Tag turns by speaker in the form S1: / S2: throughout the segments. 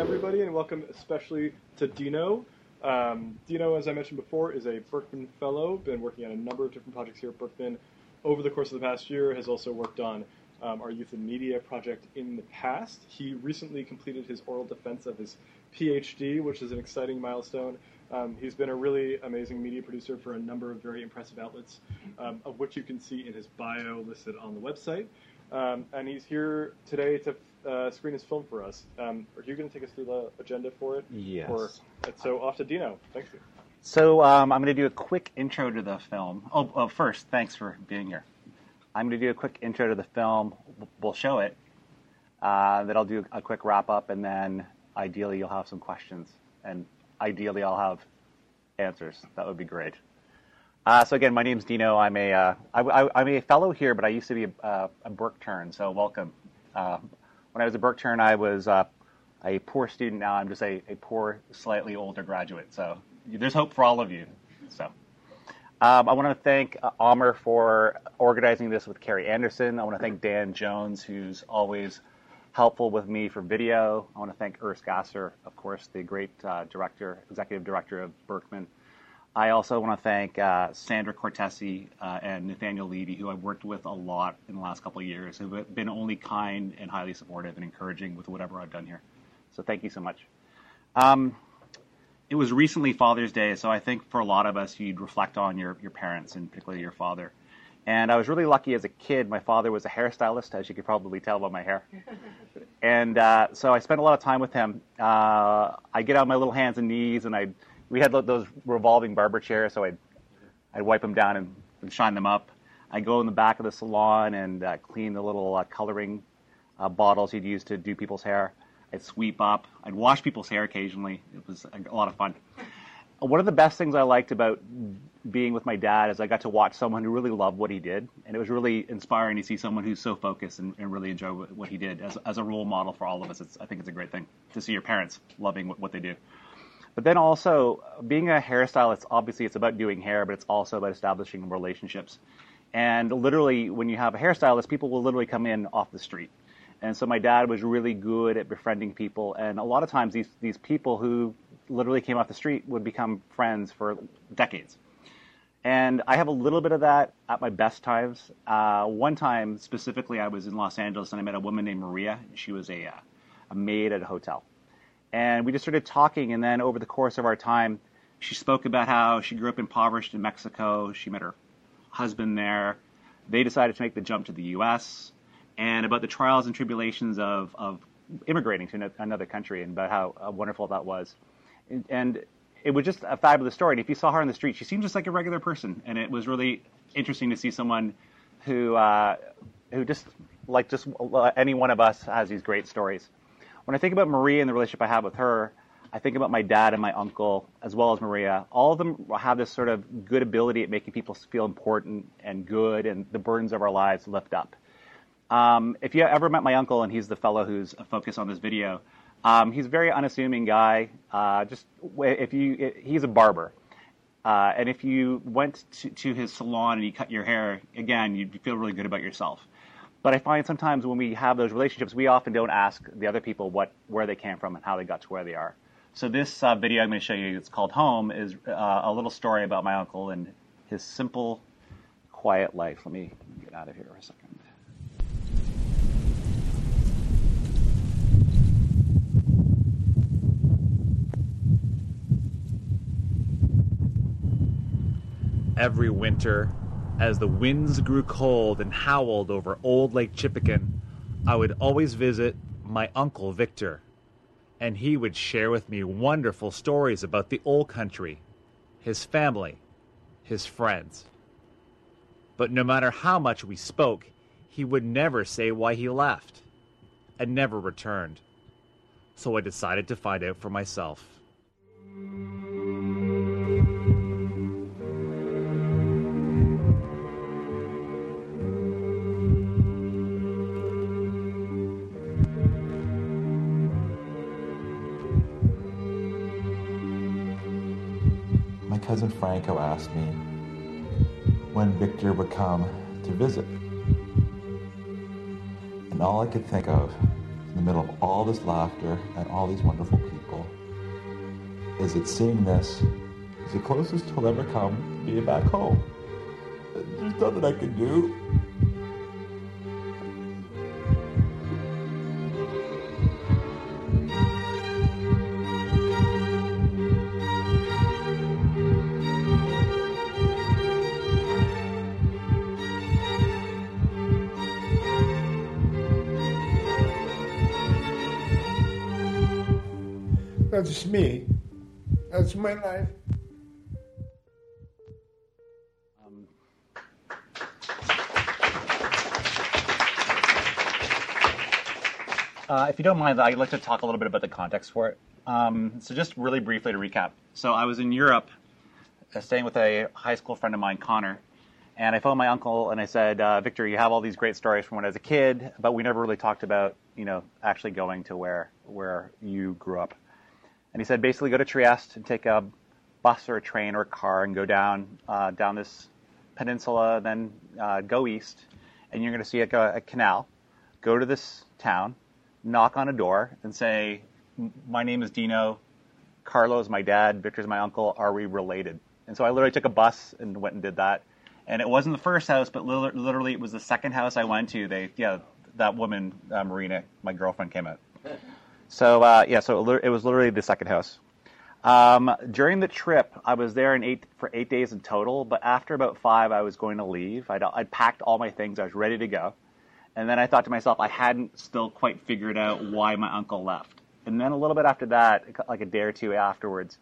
S1: everybody, and welcome especially to Dino. Um, Dino, as I mentioned before, is a Berkman Fellow, been working on a number of different projects here at Berkman over the course of the past year, has also worked on um, our Youth and Media project in the past. He recently completed his oral defense of his PhD, which is an exciting milestone. Um, he's been a really amazing media producer for a number of very impressive outlets, um, of which you can see in his bio listed on the website. Um, and he's here today to uh, screen his film for us. Um, are you going to take us through the agenda for it?
S2: Yes.
S1: Or, so off to Dino. Thanks.
S2: So um, I'm going to do a quick intro to the film. Oh, oh, first, thanks for being here. I'm going to do a quick intro to the film. We'll show it. Uh, then I'll do a quick wrap up, and then ideally you'll have some questions, and ideally I'll have answers. That would be great. Uh, so again, my name's Dino. I'm a uh, I, am a fellow here, but I used to be a, a Berkturn, so welcome. When I was a Berkturn, I was uh, a poor student. Now I'm just a, a poor, slightly older graduate. So there's hope for all of you. So um, I want to thank uh, Amar for organizing this with Carrie Anderson. I want to thank Dan Jones, who's always helpful with me for video. I want to thank Urs Gasser, of course, the great uh, director, executive director of Berkman. I also want to thank uh, Sandra Cortesi uh, and Nathaniel Levy, who I've worked with a lot in the last couple of years, who've been only kind and highly supportive and encouraging with whatever I've done here. So thank you so much. Um, it was recently Father's Day, so I think for a lot of us, you'd reflect on your, your parents and particularly your father. And I was really lucky as a kid. My father was a hairstylist, as you could probably tell by my hair. and uh, so I spent a lot of time with him. Uh, I get on my little hands and knees, and I'd we had those revolving barber chairs, so I'd, I'd wipe them down and, and shine them up. I'd go in the back of the salon and uh, clean the little uh, coloring uh, bottles he'd use to do people's hair. I'd sweep up. I'd wash people's hair occasionally. It was a, lot of fun. One of the best things I liked about being with my dad is I got to watch someone who really loved what he did, and it was really inspiring to see someone who's so focused and, and really enjoy what, what, he did as, as a role model for all of us. It's, I think it's a great thing to see your parents loving what, what they do. But then also, being a hairstylist, obviously it's about doing hair, but it's also about establishing relationships. And literally, when you have a hairstylist, people will literally come in off the street. And so my dad was really good at befriending people. And a lot of times, these, these people who literally came off the street would become friends for decades. And I have a little bit of that at my best times. Uh, one time, specifically, I was in Los Angeles and I met a woman named Maria. She was a, uh, a maid at a hotel and we just started talking. And then over the course of our time, she spoke about how she grew up impoverished in Mexico. She met her husband there. They decided to make the jump to the U.S. and about the trials and tribulations of, of immigrating to another country and about how wonderful that was. And, and it was just a fabulous story. And if you saw her on the street, she seemed just like a regular person. And it was really interesting to see someone who, uh, who just like just any one of us has these great stories when I think about Maria and the relationship I have with her, I think about my dad and my uncle, as well as Maria. All of them have this sort of good ability at making people feel important and good, and the burdens of our lives lift up. Um, if you ever met my uncle, and he's the fellow who's a focus on this video, um, he's a very unassuming guy. Uh, just if you, he's a barber, uh, and if you went to, to his salon and he cut your hair, again, you'd feel really good about yourself. But I find sometimes when we have those relationships, we often don't ask the other people what where they came from and how they got to where they are. So this uh, video I'm going to show you, it's called Home, is uh, a little story about my uncle and his simple, quiet life. Let me get out of here for a second. Every winter, as the winds grew cold and howled over old Lake Chippewa, I would always visit my uncle Victor, and he would share with me wonderful stories about the old country, his family, his friends. But no matter how much we spoke, he would never say why he left and never returned. So I decided to find out for myself.
S3: Cousin Franco asked me when Victor would come to visit. And all I could think of in the middle of all this laughter and all these wonderful people is that seeing this is the closest he'll ever come to being back home. There's nothing I can do.
S4: That's me. That's my life.
S2: Uh, if you don't mind, I'd like to talk a little bit about the context for it. Um, so, just really briefly to recap. So, I was in Europe, uh, staying with a high school friend of mine, Connor, and I phoned my uncle and I said, uh, "Victor, you have all these great stories from when I was a kid, but we never really talked about, you know, actually going to where where you grew up." And he said, basically, go to Trieste and take a bus or a train or a car and go down uh, down this peninsula, then uh, go east, and you're going to see a, a canal. Go to this town, knock on a door, and say, "My name is Dino. Carlo's my dad. Victor's my uncle. Are we related?" And so I literally took a bus and went and did that. And it wasn't the first house, but literally it was the second house I went to. They, yeah, that woman, uh, Marina, my girlfriend, came out. So uh, yeah, so it was literally the second house. Um, during the trip, I was there in eight for eight days in total. But after about five, I was going to leave. I'd, I'd packed all my things. I was ready to go, and then I thought to myself, I hadn't still quite figured out why my uncle left. And then a little bit after that, like a day or two afterwards,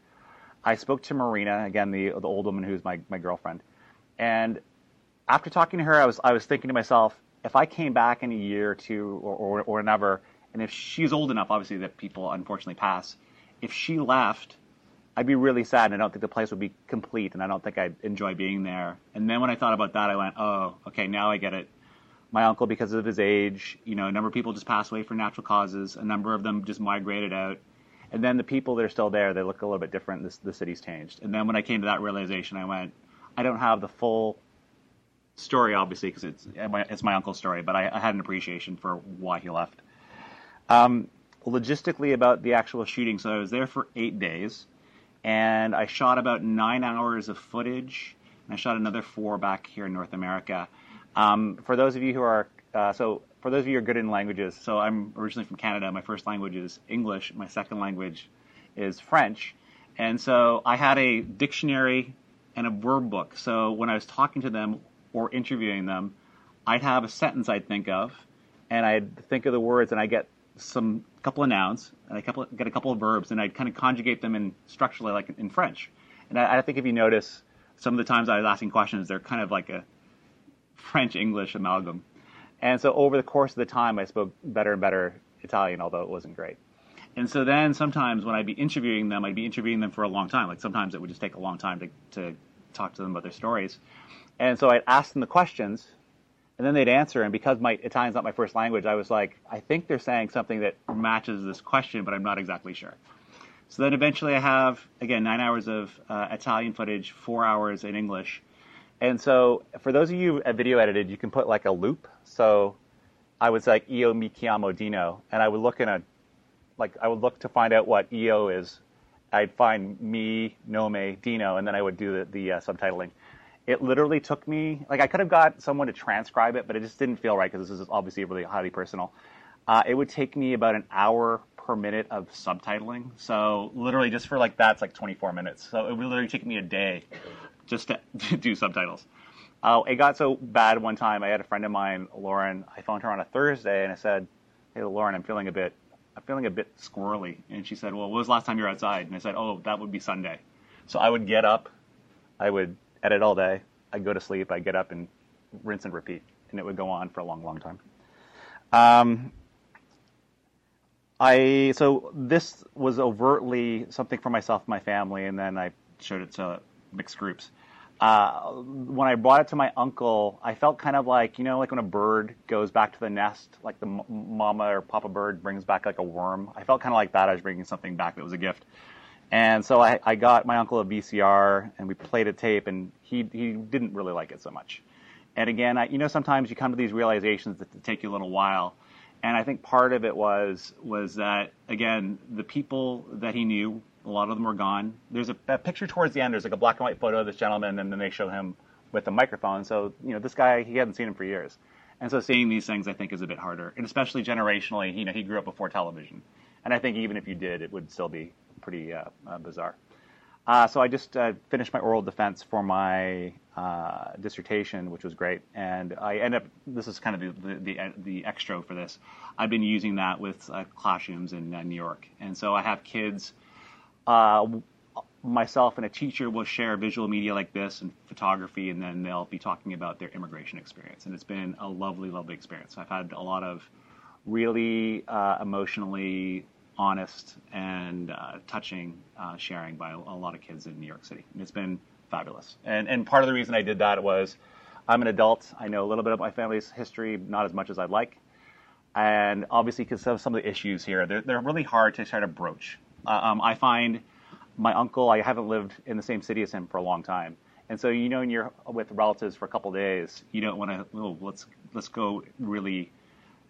S2: I spoke to Marina again, the the old woman who's my my girlfriend, and after talking to her, I was I was thinking to myself, if I came back in a year or two or, or, or never and if she's old enough, obviously, that people unfortunately pass, if she left, I'd be really sad, and I don't think the place would be complete, and I don't think I'd enjoy being there. And then when I thought about that, I went, oh, okay, now I get it. My uncle, because of his age, you know, a number of people just passed away for natural causes. A number of them just migrated out. And then the people that are still there, they look a little bit different. The city's changed. And then when I came to that realization, I went, I don't have the full story, obviously, because it's, it's my uncle's story, but I, I had an appreciation for why he left. Um, logistically, about the actual shooting, so I was there for eight days, and I shot about nine hours of footage, and I shot another four back here in North America. Um, for those of you who are uh, so for those of you who are good in languages, so I'm originally from Canada. My first language is English. My second language is French, and so I had a dictionary and a verb book. So when I was talking to them or interviewing them, I'd have a sentence I'd think of, and I'd think of the words, and I get some couple of nouns and I couple, get a couple of verbs, and I'd kind of conjugate them in structurally like in French. And I, I think if you notice, some of the times I was asking questions, they're kind of like a French English amalgam. And so over the course of the time, I spoke better and better Italian, although it wasn't great. And so then sometimes when I'd be interviewing them, I'd be interviewing them for a long time. Like sometimes it would just take a long time to, to talk to them about their stories. And so I'd ask them the questions, and then they'd answer. And because my Italian's not my first language, I was like, I think they're saying something that matches this question, but I'm not exactly sure. So then eventually I have, again, nine hours of uh, Italian footage, four hours in English. And so for those of you video edited, you can put like a loop. So I was like, Io mi chiamo Dino. And I would look in a, like, I would look to find out what Io is. I'd find me, nome, Dino, and then I would do the, the uh, subtitling it literally took me like I could have got someone to transcribe it, but it just didn't feel right because this is obviously really highly personal. Uh, it would take me about an hour per minute of subtitling. So literally, just for like that's like 24 minutes. So it would literally take me a day just to, to do subtitles. Uh, it got so bad one time. I had a friend of mine, Lauren. I phoned her on a Thursday and I said, "Hey, Lauren, I'm feeling a bit, I'm feeling a bit squirrely." And she said, "Well, when was the last time you were outside?" And I said, "Oh, that would be Sunday." So I would get up, I would edit all day. I'd go to sleep. I'd get up and rinse and repeat, and it would go on for a long, long time. Um, I so this was overtly something for myself, my family, and then I showed it to mixed groups. Uh, when I brought it to my uncle, I felt kind of like you know, like when a bird goes back to the nest, like the mama or papa bird brings back like a worm. I felt kind of like that. I was bringing something back that was a gift. And so I, I got my uncle a VCR, and we played a tape, and he he didn't really like it so much. And again, I, you know, sometimes you come to these realizations that take you a little while. And I think part of it was was that again the people that he knew, a lot of them were gone. There's a, a picture towards the end. There's like a black and white photo of this gentleman, and then they show him with a microphone. So you know this guy he hadn't seen him for years, and so seeing these things I think is a bit harder, and especially generationally. You know he grew up before television, and I think even if you did, it would still be pretty uh, uh, bizarre. Uh, so I just uh, finished my oral defense for my uh, dissertation, which was great, and I end up. This is kind of the the, the, extra for this. I've been using that with uh, classrooms in uh, New York, and so I have kids. Uh, myself and a teacher will share visual media like this and photography, and then they'll be talking about their immigration experience, and it's been a lovely, lovely experience. I've had a lot of really emotionally honest and uh, touching uh, sharing by a, lot of kids in New York City. And it's been fabulous. And, and part of the reason I did that was I'm an adult. I know a little bit of my family's history, not as much as I'd like. And obviously, because of some of the issues here, they're, they're really hard to try to broach. Uh, um, I find my uncle, I haven't lived in the same city as him for a long time. And so, you know, when you're with relatives for a couple days, you don't want to, oh, let's, let's go really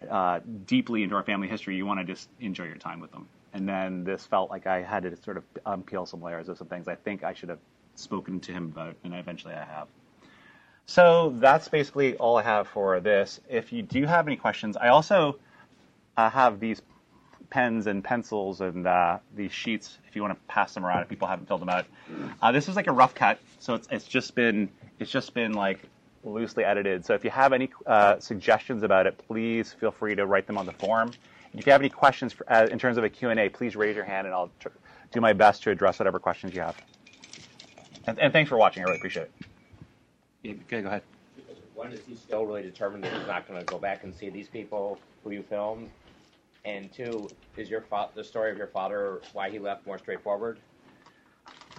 S2: uh, deeply into our family history, you want to just enjoy your time with them. And then this felt like I had to sort of unpeel some layers of some things I think I should have spoken to him about, and eventually I have. So that's basically all I have for this. If you do have any questions, I also uh, have these pens and pencils and uh, these sheets if you want to pass them around if people haven't filled them out. Uh, this is like a rough cut, so it's, it's just been it's just been like loosely edited. So if you have any uh, suggestions about it, please feel free to write them on the form. And if you have any questions for, uh, in terms of a Q&A, please raise your hand and I'll tr- do my best to address whatever questions you have. And, and thanks for watching. I really appreciate it. Yeah, okay, go ahead.
S5: One, is he still really determined that he's not going to go back and see these people who you filmed? And two, is your fa- the story of your father why he left more straightforward?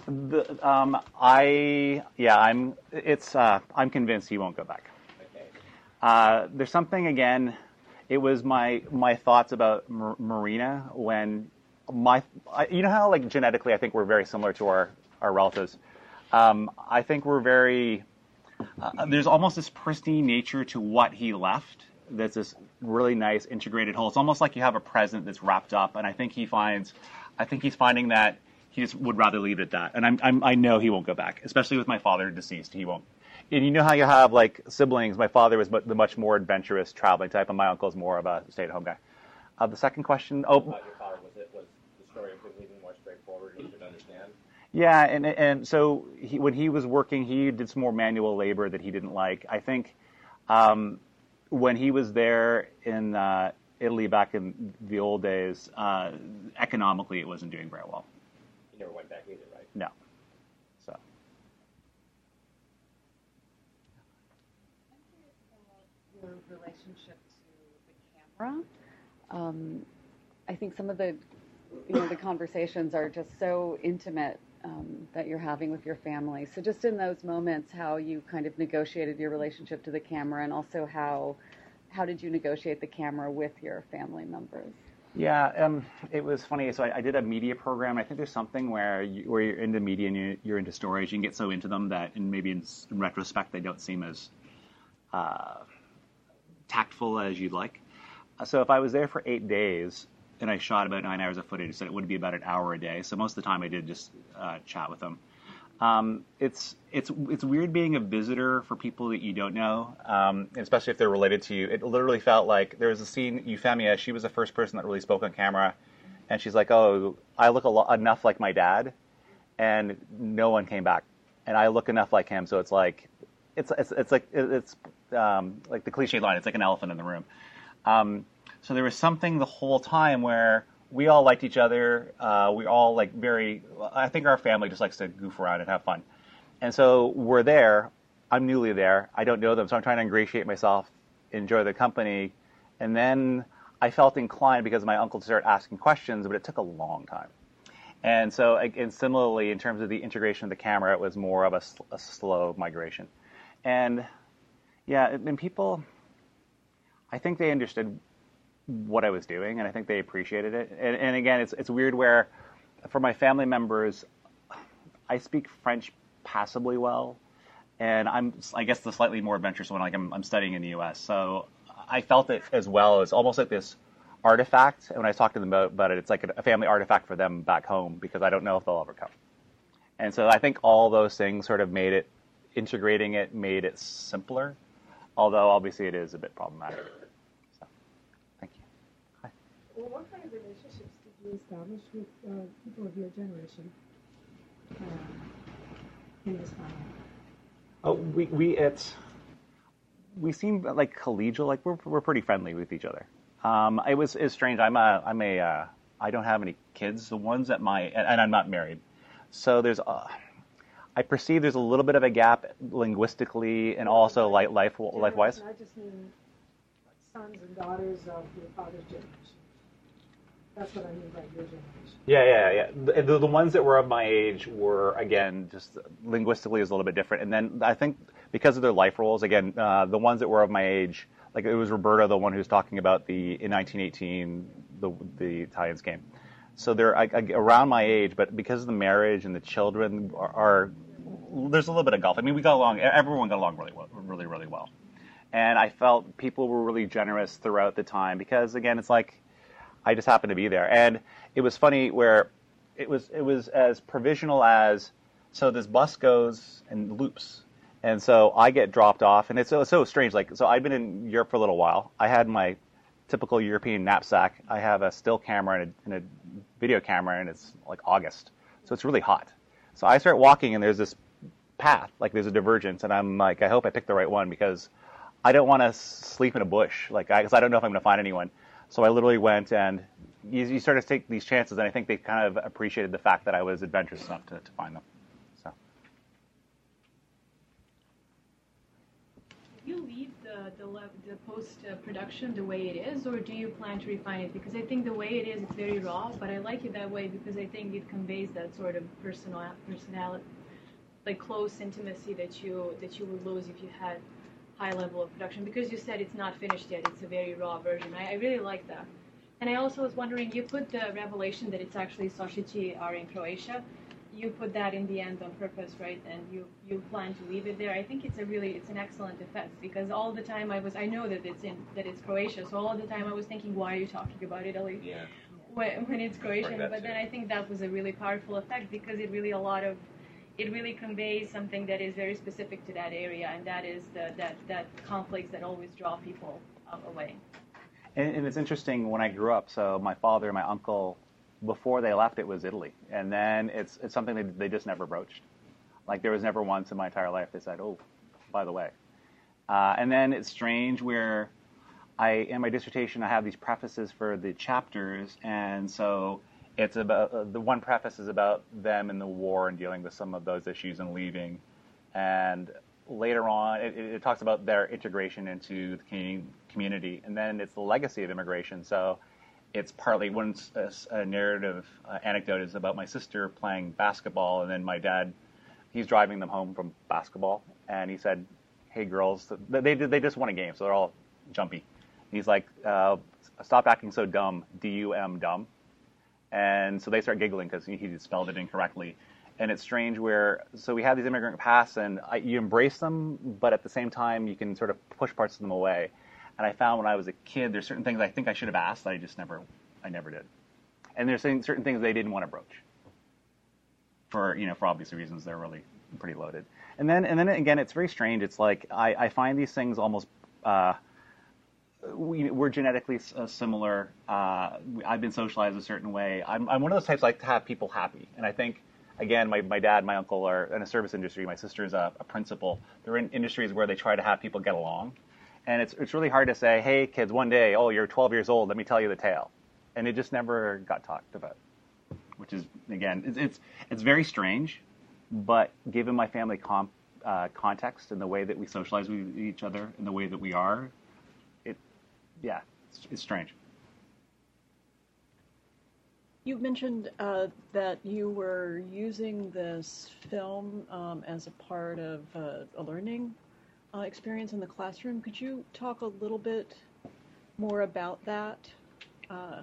S2: The, um, I yeah, I'm. It's. Uh, I'm convinced he won't go back.
S5: Okay.
S2: Uh, there's something again. It was my my thoughts about Mar- Marina when my. You know how like genetically, I think we're very similar to our our relatives. Um, I think we're very. Uh, there's almost this pristine nature to what he left. That's this really nice integrated whole. It's almost like you have a present that's wrapped up, and I think he finds. I think he's finding that he just would rather leave it at that. And I'm, I'm, i know he won't go back, especially with my father deceased. He won't. And you know how you have like siblings. My father was the much more adventurous, traveling type, and my uncle's more of a stay-at-home guy. Uh, the second question. Oh,
S5: your father was it was the story of him leaving more straightforward. You should understand.
S2: Yeah, and and so he, when he was working, he did some more manual labor that he didn't like. I think um, when he was there in uh, Italy back in the old days, uh, economically it wasn't doing very well
S5: never went back either, right?
S2: No. So.
S6: Your relationship to the camera. Um, I think some of the, you know, the conversations are just so intimate um, that you're having with your family. So just in those moments, how you kind of negotiated your relationship to the camera, and also how how did you negotiate the camera with your family members?
S2: Yeah, um, it was funny. So I, I, did a media program. I think there's something where you, where you're into media and you're, you're, into stories, you can get so into them that, and maybe in, in retrospect, they don't seem as uh, tactful as you'd like. Uh, so if I was there for eight days and I shot about nine hours of footage, so it would be about an hour a day. So most of the time, I did just uh, chat with them. Um, it's it's it's weird being a visitor for people that you don't know, um, especially if they're related to you. It literally felt like there was a scene. Euphemia, she was the first person that really spoke on camera, and she's like, "Oh, I look a lot enough like my dad," and no one came back, and I look enough like him, so it's like, it's it's it's like it's um, like the cliche line. It's like an elephant in the room. Um, so there was something the whole time where we all liked each other. Uh, we all like very. I think our family just likes to goof around and have fun, and so we're there. I'm newly there. I don't know them, so I'm trying to ingratiate myself, enjoy the company, and then I felt inclined because my uncle to start asking questions, but it took a long time. And so, and similarly, in terms of the integration of the camera, it was more of a, a slow migration. And yeah, and people, I think they understood what I was doing, and I think they appreciated it. And, and again, it's it's weird where, for my family members, I speak French passably well, and I'm I guess the slightly more adventurous one. Like I'm, I'm studying in the U.S., so I felt it as well. It's almost like this artifact. And when I talk to them about it, it's like a family artifact for them back home because I don't know if they'll ever come. And so I think all those things sort of made it, integrating it made it simpler, although obviously it is a bit problematic. So, thank you. Hi.
S7: Well, what kind of relationships did you establish with uh, people of your generation uh, in this family?
S2: Oh, we, we, it's, we seem like collegial, like we're, we're pretty friendly with each other. Um, it was it's strange. I'm a I'm a uh, I don't have any kids. The ones at my and, and I'm not married, so there's a, I perceive there's a little bit of a gap linguistically and also like life life wise.
S7: I just mean sons and daughters of your father's generation. That's what I mean by your generation.
S2: Yeah, yeah, yeah. The, the ones that were of my age were again just linguistically is a little bit different, and then I think because of their life roles, again, uh, the ones that were of my age like it was Roberta, the one who's talking about the in 1918 the the Italians came. So they're I, I, around my age, but because of the marriage and the children are, are, there's a little bit of golf. I mean, we got along. Everyone got along really well, really really well, and I felt people were really generous throughout the time because again, it's like I just happened to be there, and it was funny where it was it was as provisional as so this bus goes and loops and so I get dropped off, and it's so, so strange. Like, so I've been in Europe for a little while. I had my typical European knapsack. I have a still camera and a, and a video camera, and it's like August, so it's really hot. So I start walking, and there's this path, like there's a divergence, and I'm like, I hope I picked the right one because I don't want to sleep in a bush, like, because I, I, don't know if I'm going to find anyone. So I literally went and you, you start to take these chances, and I think they kind of appreciated the fact that I was adventurous enough to, to find them. So.
S8: You leave the the, the post uh, production the way it is, or do you plan to refine it? Because I think the way it is, it's very raw, but I like it that way because I think it conveys that sort of personal personality, like close intimacy that you that you would lose if you had high level of production. Because you said it's not finished yet; it's a very raw version. I, I really like that. And I also was wondering, you put the revelation that it's actually Sošići are in Croatia you put that in the end on purpose, right? And you you plan to leave it there. I think it's a really it's an excellent defense because all the time I was I know that it's in that it's Croatia, so all the time I was thinking, why are you talking about Italy?
S5: Yeah.
S8: When, when it's Croatian, but then I think that was a really powerful effect because it really a lot of it really conveys something that is very specific to that area, and that is the, that that conflicts that always draw people away.
S2: And, and it's interesting when I grew up. So my father and my uncle before they left, it was Italy, and then it's it's something they they just never broached. Like there was never once in my entire life they said, "Oh, by the way," uh, and then it's strange where I in my dissertation I have these prefaces for the chapters, and so it's about uh, the one preface is about them in the war and dealing with some of those issues and leaving, and later on it, it talks about their integration into the Canadian community, and then it's the legacy of immigration. So it's partly one narrative uh, anecdote is about my sister playing basketball, and then my dad, he's driving them home from basketball, and he said, "Hey girls, they they just won a game, so they're all jumpy." he's like, uh, "Stop acting so dumb, D U M dumb," and so they start giggling because he, he spelled it incorrectly. And it's strange where so we have these immigrant paths, and I, you embrace them, but at the same time you can sort of push parts of them away. And I found when I was a kid, there's certain things I think I should have asked that I just never, I never did. And there's certain things they didn't want to broach. For you know, for obvious reasons, they're really pretty loaded. And then, and then again, it's very strange. It's like I, I find these things almost. Uh, we, are genetically uh, similar. Uh, I've been socialized a certain way. I'm, I'm one of those types like to have people happy, and I think again, my, my dad, my uncle are in a service industry. My sister is a, a principal. They're in industries where they try to have people get along. And it's, it's really hard to say, hey, kids, one day, oh, you're 12 years old, let me tell you the tale. And it just never got talked about, which is, again, it's, it's, it's very strange, but given my family comp, uh, context and the way that we socialize with each other and the way that we are, yeah, it's, it's strange.
S9: You mentioned uh, that you were using this film um, as a part of uh, a learning uh, experience in the classroom. Could you talk a little bit more about that? Uh,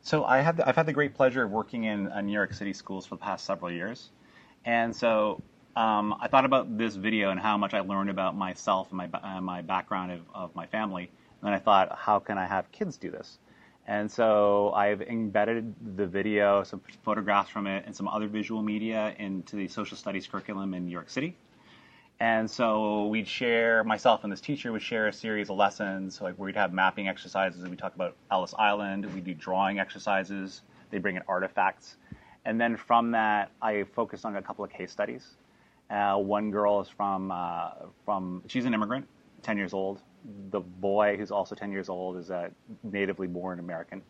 S2: so I have the, I've had the great pleasure of working in uh, New York City schools for the past several years, and so um, I thought about this video and how much I learned about myself and my uh, my background of, of my family And I thought, how can I have kids do this? And so I've embedded the video, some photographs from it, and some other visual media into the social studies curriculum in New York City. And so we'd share, myself and this teacher would share a series of lessons, like we'd have mapping exercises, we talk about Ellis Island, we do drawing exercises, they bring in artifacts. And then from that, I focused on a couple of case studies. Uh, one girl is from, uh, from, she's an immigrant, 10 years old. The boy, who's also 10 years old, is a natively born American.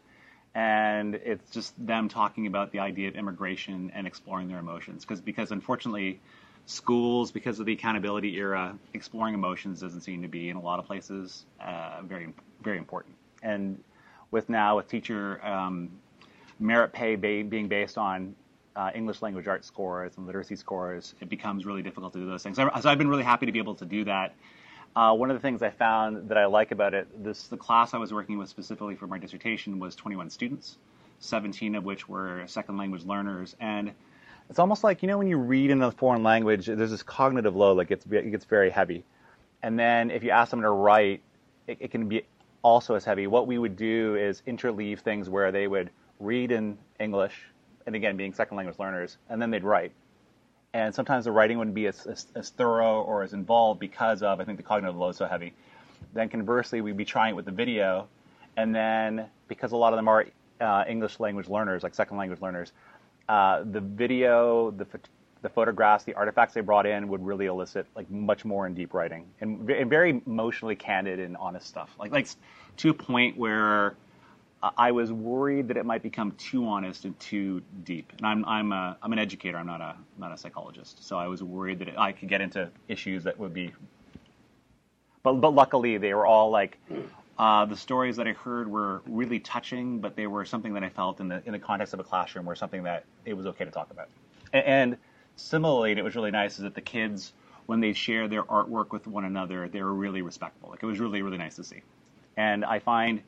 S2: And it's just them talking about the idea of immigration and exploring their emotions. Cause, because unfortunately, schools, because of the accountability era, exploring emotions doesn't seem to be in a lot of places uh, very, very important. And with now, with teacher um, merit pay ba- being based on uh, English language arts scores and literacy scores, it becomes really difficult to do those things. So I've been really happy to be able to do that. Uh, one of the things I found that I like about it, this the class I was working with specifically for my dissertation was 21 students, 17 of which were second language learners, and it's almost like you know when you read in a foreign language, there's this cognitive load, like it's it gets very heavy, and then if you ask them to write, it, it can be also as heavy. What we would do is interleave things where they would read in English, and again being second language learners, and then they'd write and sometimes the writing wouldn't be as, as, as, thorough or as involved because of I think the cognitive load so heavy. Then conversely, we'd be trying it with the video, and then because a lot of them are uh, English language learners, like second language learners, uh, the video, the the photographs, the artifacts they brought in would really elicit like much more in deep writing and, and very emotionally candid and honest stuff. Like like to a point where I was worried that it might become too honest and too deep. And I'm I'm a I'm an educator. I'm not a not a psychologist. So I was worried that it, I could get into issues that would be. But but luckily they were all like. Uh, the stories that I heard were really touching, but they were something that I felt in the in the context of a classroom were something that it was okay to talk about. And, and similarly, it was really nice is that the kids, when they share their artwork with one another, they were really respectful. Like it was really really nice to see. And I find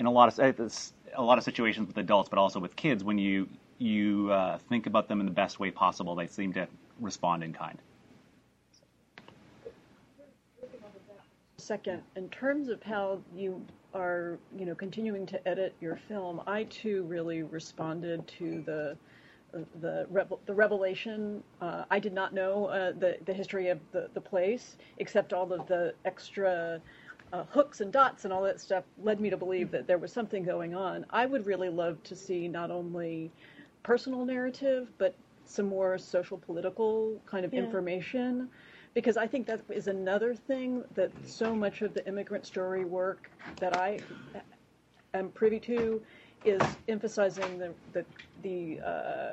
S2: in a lot of a lot of situations with adults, but also with kids, when you you uh, think about them in the best way possible, they seem to respond in kind.
S9: Second, in terms of how you are, you know, continuing to edit your film, I too really responded to the the revel- the revelation. Uh, I did not know uh, the the history of the the place, except all of the extra uh, hooks and dots and all that stuff led me to believe that there was something going on. I would really love to see not only personal narrative, but some more social political kind of yeah. information. Because I think that is another thing that so much of the immigrant story work that I am privy to is emphasizing the the, the uh,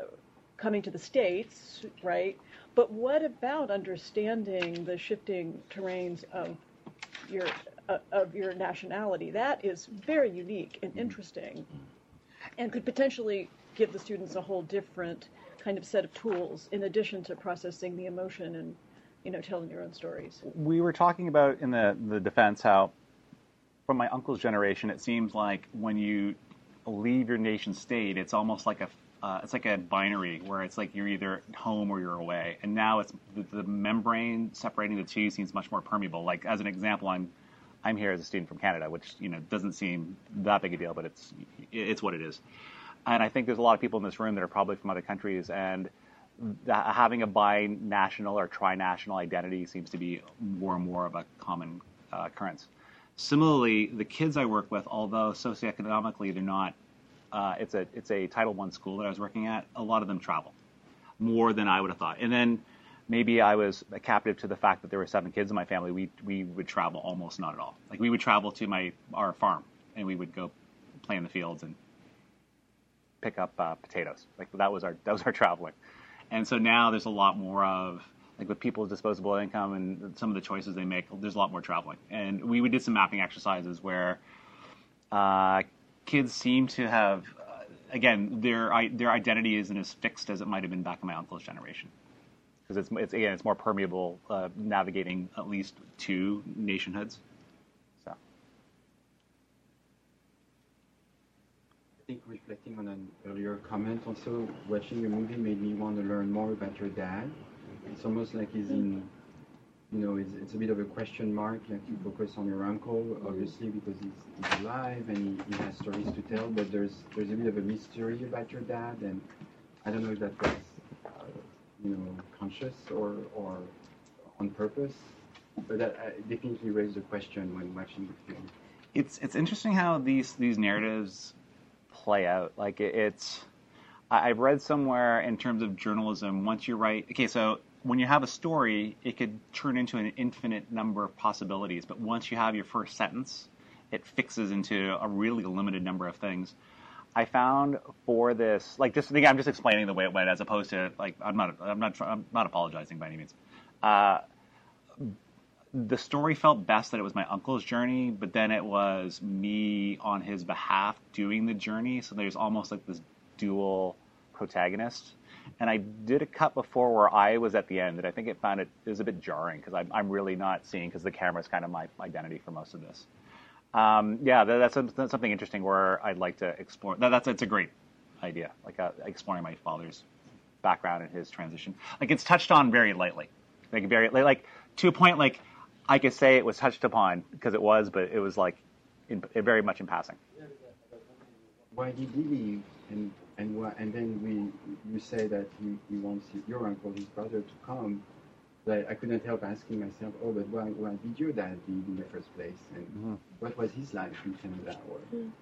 S9: coming to the states, right? But what about understanding the shifting terrains of your uh, of your nationality. That is very unique and interesting, and could potentially give the students a whole different kind of set of tools in addition to processing the emotion and you know telling your own stories.
S2: We were talking about in the the defense how from my uncle's generation it seems like when you leave your nation state it's almost like a uh, it's like a binary where it's like you're either home or you're away and now it's the, the membrane separating the two seems much more permeable like as an example i'm I'm here as a student from Canada, which you know doesn't seem that big a deal, but it's it's what it is. And I think there's a lot of people in this room that are probably from other countries, and having a bi-national or tri-national identity seems to be more and more of a common uh, occurrence. Similarly, the kids I work with, although socioeconomically they're not, uh, it's a it's a Title One school that I was working at. A lot of them travel more than I would have thought, and then maybe I was a captive to the fact that there were seven kids in my family. We we would travel almost not at all. Like we would travel to my our farm and we would go play in the fields and pick up uh, potatoes. Like that was our that was our traveling. And so now there's a lot more of like with people's disposable income and some of the choices they make. There's a lot more traveling. And we, we did some mapping exercises where uh, kids seem to have. Uh, again, their their identity isn't as fixed as it might have been back in my uncle's generation because it's, it's again it's more permeable uh, navigating at least two nationhoods. So.
S10: I think reflecting on an earlier comment, also watching your movie made me want to learn more about your dad. It's almost like he's in you know, it's, it's a bit of a question mark. Like you focus on your uncle, obviously, because he's, he's alive and he, he has stories to tell. But there's there's a bit of a mystery about your dad, and I don't know if that was, you know, conscious or or on purpose. But that uh, definitely raised a question when watching the film.
S2: it's it's interesting how these these narratives play out. Like it, it's, I- I've read somewhere in terms of journalism. Once you write, okay, so when you have a story, it could turn into an infinite number of possibilities. But once you have your first sentence, it fixes into a really limited number of things. I found for this, like just again, I'm just explaining the way it went, as opposed to like I'm not I'm not I'm not apologizing by any means. Uh, the story felt best that it was my uncle's journey, but then it was me on his behalf doing the journey. So there's almost like this dual protagonist. And I did a cut before where I was at the end, and I think it found it, was a bit jarring because I'm, I'm really not seeing because the camera is kind of my identity for most of this. Um, yeah, that, that's, that's something interesting where I'd like to explore. That, that's it's a great idea, like uh, exploring my father's background and his transition. Like it's touched on very lightly, like very like, to a point like I could say it was touched upon because it was, but it was like in, very much in passing.
S10: Why did he leave? And and and then we you say that he, he wants your uncle, his brother, to come. But I couldn't help asking myself, oh, but why why did your dad leave in the first place? And what was his life in Canada? Or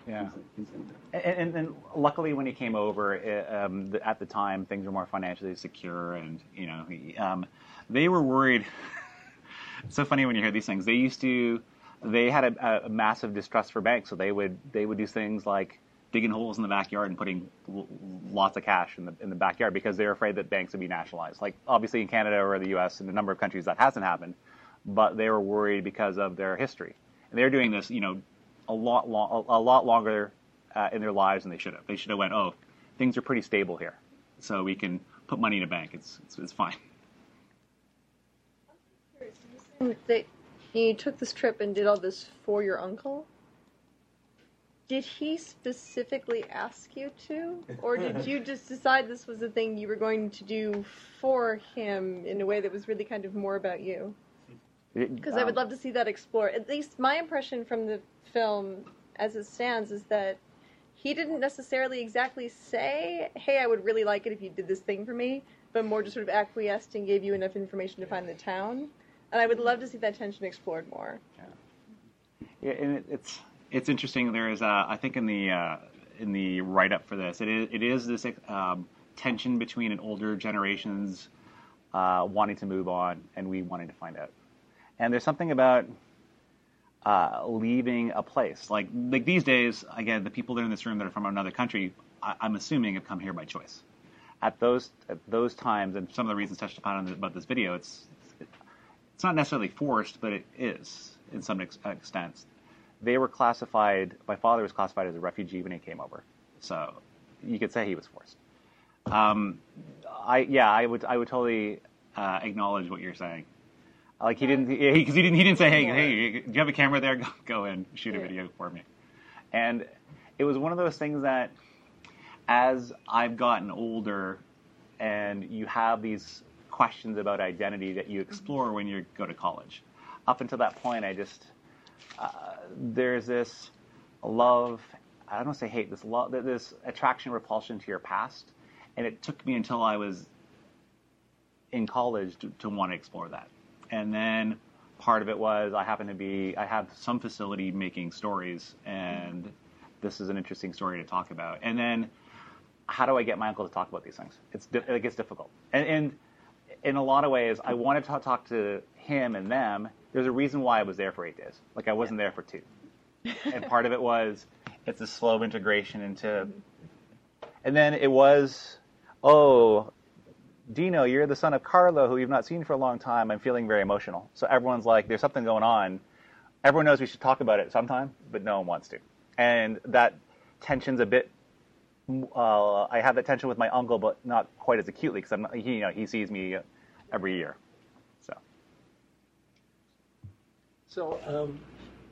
S2: Yeah.
S10: things like?
S2: And, and, and luckily, when he came over, it, um, the, at the time things were more financially secure, and you know, he, um, they were worried. it's so funny when you hear these things. They used to, they had a, a massive distrust for banks, so they would they would do things like digging holes in the backyard and putting lots of cash in the in the backyard because they were afraid that banks would be nationalized. Like obviously in Canada or the U.S. and a number of countries that hasn't happened, but they were worried because of their history. And they're doing this, you know, a lot a lot longer uh, in their lives than they should have. They should have went, oh, things are pretty stable here, so we can put money in a bank. It's it's, it's fine.
S11: you took this trip and did all this for your uncle. Did he specifically ask you to, or did you just decide this was the thing you were going to do for him in a way that was really kind of more about you? Because I would
S2: Um,
S11: love to see that explored. At least my impression from the film, as it stands, is that he didn't necessarily exactly say, "Hey, I would really like it if you did this thing for me," but more just sort of acquiesced and gave you enough information to find the town. And I would love to see that tension explored more.
S2: Yeah, and it, it's it's interesting. There is, uh, I think, in the uh, in the write up for this, it is it is this um, tension between an older generations uh, wanting to move on and we wanting to find out. And there's something about uh, leaving a place like like these days. Again, the people that are in this room that are from another country, I, I'm assuming have come here by choice. At those at those times, and some of the reasons touched upon about this video, it's it's not necessarily forced, but it is in some ex- extent. They were classified. My father was classified as a refugee when he came over, so you could say he was forced. Um, I yeah, I would I would totally uh, acknowledge what you're saying. Like he didn't because he, he didn't he didn't say hey hey do you have a camera there go, go in shoot a video for me, and it was one of those things that as I've gotten older and you have these questions about identity that you explore when you go to college. Up until that point, I just there's this love. I don't want to say hate. This love, this attraction, repulsion to your past, and it took me until I was in college to, to want to explore that. And then part of it was I happen to be I have some facility making stories, and this is an interesting story to talk about. And then how do I get my uncle to talk about these things? It's di- like it's difficult, and, and in a lot of ways, I wanted to talk to him and them. There's a reason why I was there for eight days. Like I wasn't there for two, and part of it was it's a slow integration into, and then it was, oh, Dino, you're the son of Carlo, who you've not seen for a long time. I'm feeling very emotional. So everyone's like, there's something going on. Everyone knows we should talk about it sometime, but no one wants to, and that tension's a bit uh, I have that tension with my uncle, but not quite as acutely because I'm not, he, you know, he sees me every year. So
S4: um,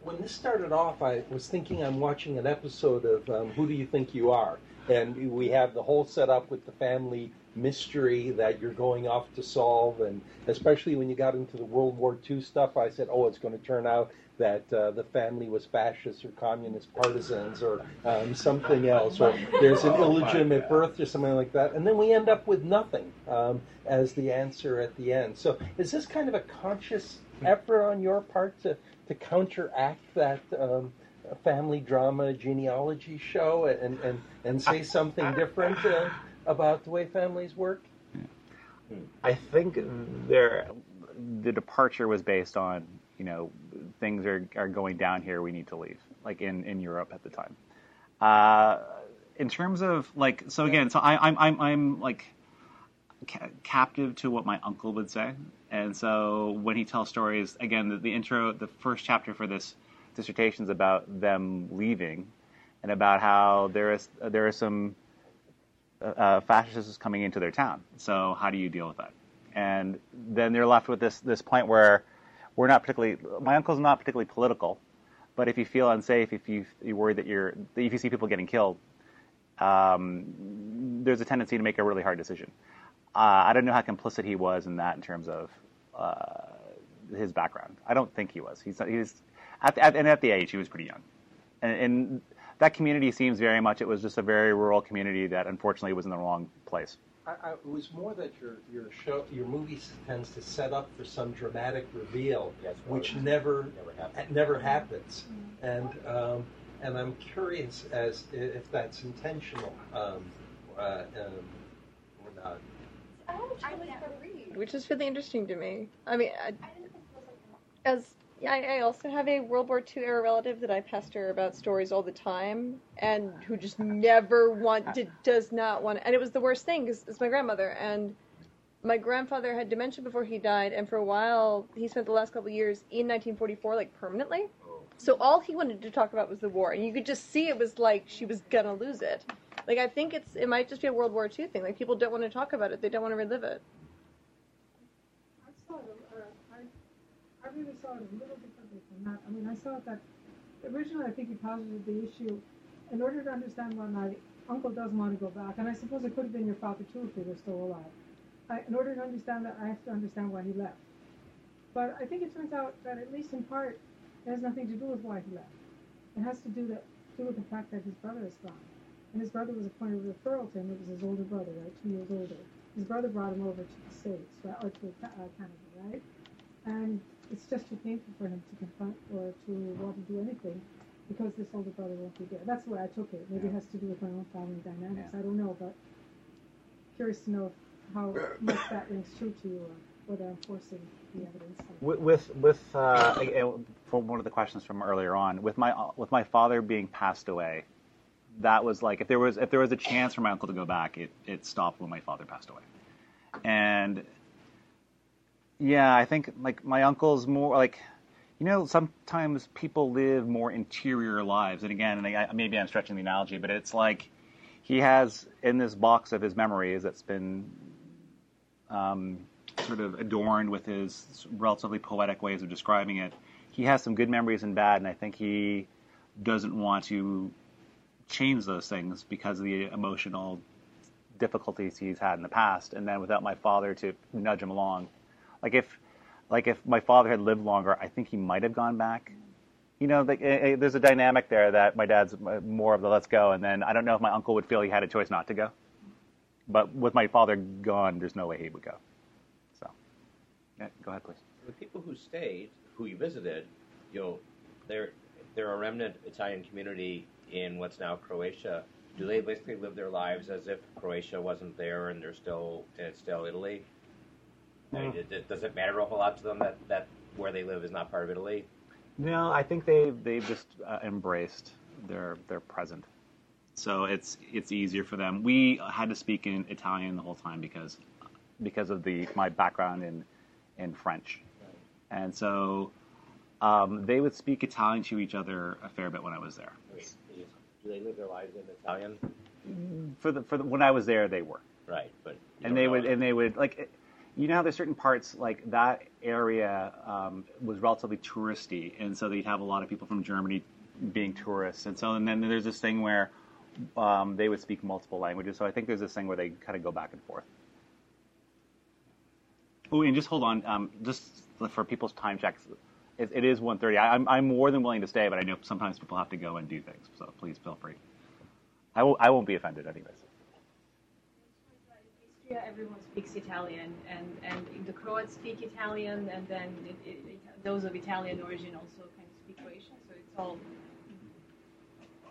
S12: when this started off, I was thinking I'm watching an episode of um, Who Do You Think You Are? And we have the whole setup with the family mystery that you're going off to solve. And especially when you got into the World War II stuff, I said, oh, it's going to turn out that uh, the family was fascists or communist partisans or um, something else, or there's an illegitimate birth or something like that. And then we end up with nothing um, as the answer at the end. So is this kind of a conscious effort on your part to, to counteract that um, family drama genealogy show and, and, and say something different uh, about the way families work?
S2: I think there, the departure was based on you know things are, are going down here. We need to leave, like in, in Europe at the time. Uh, in terms of like, so again, so I, I'm I'm I'm like ca- captive to what my uncle would say, and so when he tells stories, again, the, the intro, the first chapter for this dissertation is about them leaving, and about how there is there is some uh, fascists coming into their town. So how do you deal with that? And then they're left with this this point where we're not particularly. My uncle's not particularly political, but if you feel unsafe, if you you're worried that you're if you see people getting killed, um, there's a tendency to make a really hard decision. Uh, I don't know how complicit he was in that in terms of uh, his background. I don't think he was. He's he's at, at and at the age he was pretty young, and, and that community seems very much it was just a very rural community that unfortunately was in the wrong place.
S12: I, I, it was more that your your show your movie tends to set up for some dramatic reveal,
S5: Yes,
S12: which never
S5: Never happened.
S12: it never happens, and um, and I'm curious as if that's intentional um, uh, um, or not.
S11: Which is really interesting to me. I mean, I, as I, I also have a World War II era relative that I pester about stories all the time, and who just never want to, does not want, and it was the worst thing because it's my grandmother, and my grandfather had dementia before he died, and for a while he spent the last couple of years in 1944 like permanently. Oh. So all he wanted to talk about was the war, and you could just see it was like she was gonna lose it. Like I think it's it might just be a World War II thing. Like people don't want to talk about it; they don't want to relive it.
S7: I saw it, uh, I, I really saw it a little differently from that. I mean, I saw it that originally I think he posited the issue in order to understand why my uncle doesn't want to go back, and I suppose it could have been your father too if he were still alive. I, in order to understand that, I have to understand why he left. But I think it turns out that at least in part, it has nothing to do with why he left. It has to do, that, do with the fact that his brother is gone. And his brother was a point of referral to him. It was his older brother, right, two years older. His brother brought him over to the States, right, or to uh, Canada, right? And it's just too painful for him to confront or to want to do anything because this older brother won't be there. That's the way I took it. Maybe it has to do with my own family dynamics. I don't know, but curious to know how much that rings true to you or whether I'm forcing the evidence.
S2: With with, with uh, for one of the questions from earlier on, with my with my father being passed away, that was like if there was if there was a chance for my uncle to go back, it it stopped when my father passed away, and yeah, I think like my uncle's more like. You know, sometimes people live more interior lives, and again, and I, maybe I'm stretching the analogy, but it's like he has in this box of his memories that's been um, sort of adorned with his relatively poetic ways of describing it. He has some good memories and bad, and I think he doesn't want to change those things because of the emotional difficulties he's had in the past. And then without my father to nudge him along, like if like if my father had lived longer, I think he might have gone back. You know, like, eh, eh, there's a dynamic there that my dad's more of the let's go, and then I don't know if my uncle would feel he had a choice not to go. But with my father gone, there's no way he would go. So, yeah, go ahead, please.
S5: The people who stayed, who you visited, you know, they're they're a remnant Italian community in what's now Croatia. Do they basically live their lives as if Croatia wasn't there and they're still and it's still Italy? I mean, it- it- does it matter a whole lot to them that, that where they live is not part of Italy?
S2: No, I think they they've just uh, embraced their their present. So it's it's easier for them. We had to speak in Italian the whole time because because of the my background in in French, and so um, they would speak Italian to each other a fair bit when I was there.
S5: I mean, is- do they live their lives in Italian?
S2: For the for the, when I was there, they were
S5: Right, but
S2: and they would and they would like you know how there's certain parts like that area um, was relatively touristy, and so they'd have a lot of people from Germany being tourists, and so and then there's this thing where um, they would speak multiple languages. So I think there's this thing where they kind of go back and forth. Oh, and just hold on, um, just for people's time checks, it, it is 1:30. I, I'm I'm more than willing to stay, but I know sometimes people have to go and do things, so please feel free. I will I won't be offended anyways.
S8: Istria, everyone speaks Italian, and, and the Croats speak Italian, and then it, it, those of Italian origin also kind of speak Croatian, so it's all.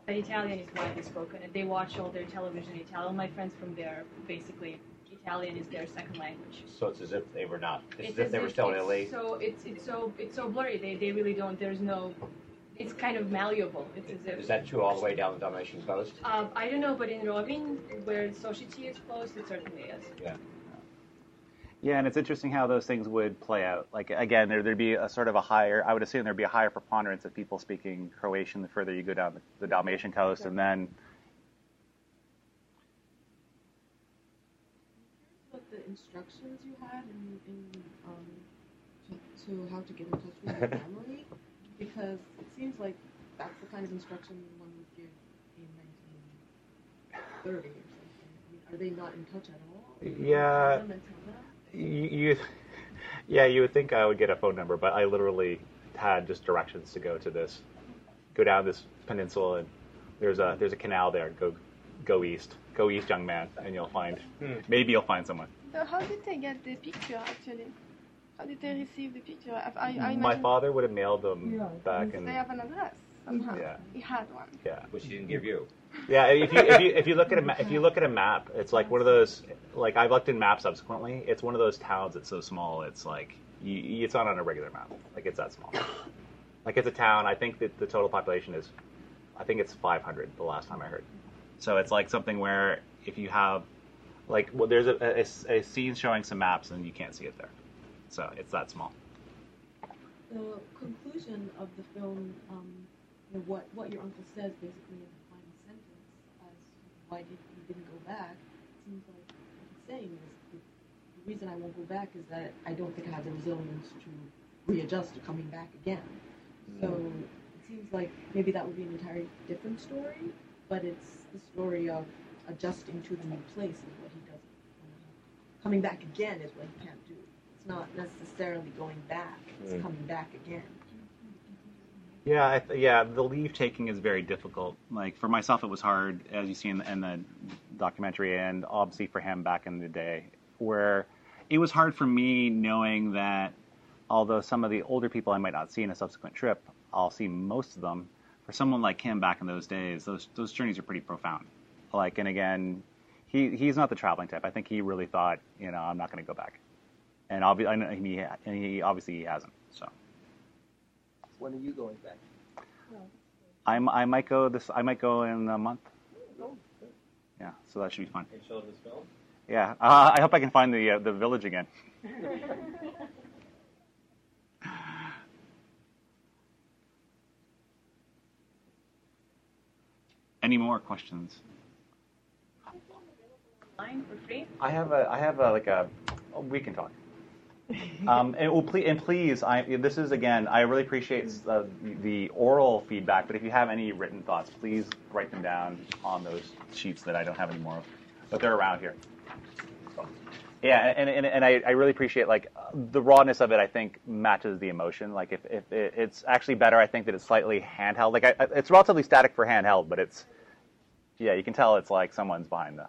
S8: But Italian is widely spoken, and they watch all their television in Italian. All my friends from there, basically, Italian is their second language.
S5: So it's as if they were not. It's,
S8: It's
S5: as if they were still in
S8: it's
S5: Italy.
S8: So it's it's so it's so blurry. They they really don't. There's no. It's kind of malleable. It's as if.
S5: Is that true all the way down the Dalmatian coast?
S8: Um, I don't know, but in Rovinj, where Sochici is close, it certainly is.
S5: Yeah.
S2: Yeah, and it's interesting how those things would play out. Like again, there, there'd be a sort of a higher. I would assume there'd be a higher preponderance of people speaking Croatian the further you go down the, the Dalmatian coast, and then
S13: What the instructions you had in, in um, to, to how to get in touch with your family? Because it seems like that's the kind of instruction one would give in 1930 or something. I mean, are they not in touch at all?
S2: Yeah.
S13: Call them and tell them?
S2: you, you yeah, you would think I would get a phone number, but I literally had just directions to go to this, go down this peninsula, and there's a there's a canal there. Go go east, go east, young man, and you'll find maybe you'll find someone.
S14: So how did they get the picture actually? How did they receive the picture? I, I, I
S2: My
S14: imagine
S2: father would have mailed them back in
S14: they have an address somehow.
S2: Yeah.
S14: He had one.
S2: yeah.
S5: Which he didn't give you.
S2: Yeah, if you if you if you look at a ma- if you look at a map, it's like one of those like I've looked in maps subsequently. It's one of those towns that's so small. It's like you, you- it's not on a regular map. Like it's that small. Like it's a town. I think that the total population is, I think it's 500. The last time I heard. So it's like something where if you have, like, well, there's a, a, a scene showing some maps and you can't see it there. So it's that small.
S13: The conclusion of the film, um, you know, what, what your uncle says basically in the final sentence as why did he didn't go back, seems like what he's saying is the, the reason I won't go back is that I don't think I have the resilience to readjust to coming back again. So it seems like maybe that would be an entirely different story, but it's the story of adjusting to the new place is what he doesn't. Coming back again is what he can't do. It's not necessarily going back; it's
S2: Mm.
S13: coming back again.
S2: Yeah, I th- yeah. The leave taking is very difficult. Like for myself, it was hard, as you see in the, in the documentary, and obviously for him back in the day, where it was hard for me knowing that although some of the older people I might not see in a subsequent trip, I'll see most of them. For someone like him back in those days, those those journeys are pretty profound. Like, and again, he he's not the traveling type. I think he really thought, you know, I'm not going to go back, and obviously, know he and he obviously he hasn't. So.
S12: When are you going back?
S2: I'm, I might go this. I might go in a month. Yeah, so that should be fun.
S1: Can you show?
S2: Yeah, uh, I hope I can find the uh, the village again. Any more questions?
S8: Line for free.
S2: I have a I have a like a oh, we can talk. Um, and, well, please, and please, I, this is again, I really appreciate the, the oral feedback, but if you have any written thoughts, please write them down on those sheets that I don't have anymore of, but they're around here. So, yeah, and, and, and I, I really appreciate like the rawness of it. I think matches the emotion. Like if, if it, it's actually better, I think that it's slightly handheld. Like I, it's relatively static for handheld, but it's yeah, you can tell it's like someone's behind the